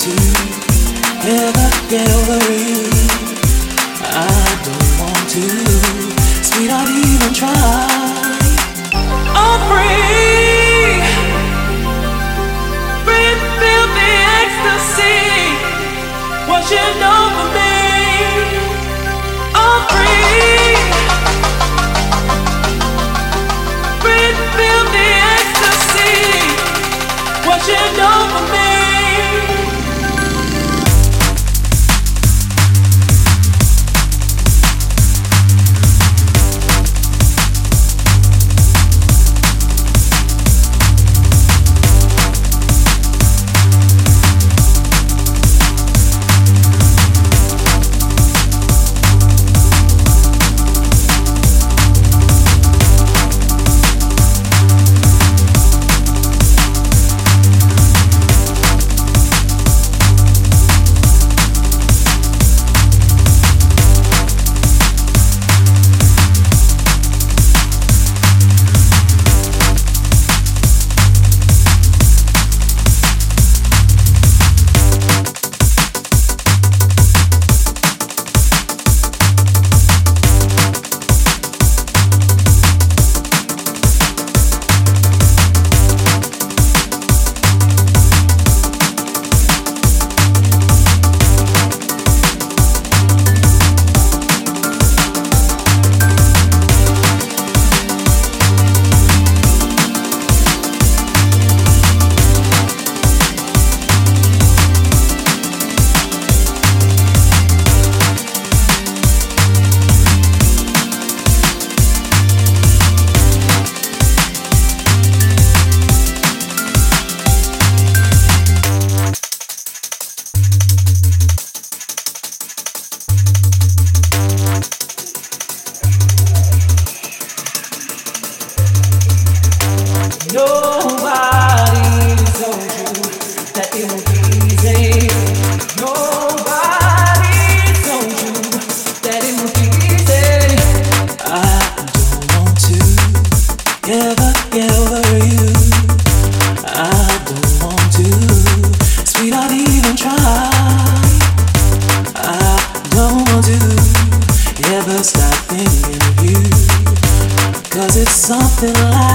To Never get over it. I don't want to. Sweetheart, even try. do you stop thinking of you? Cause it's something like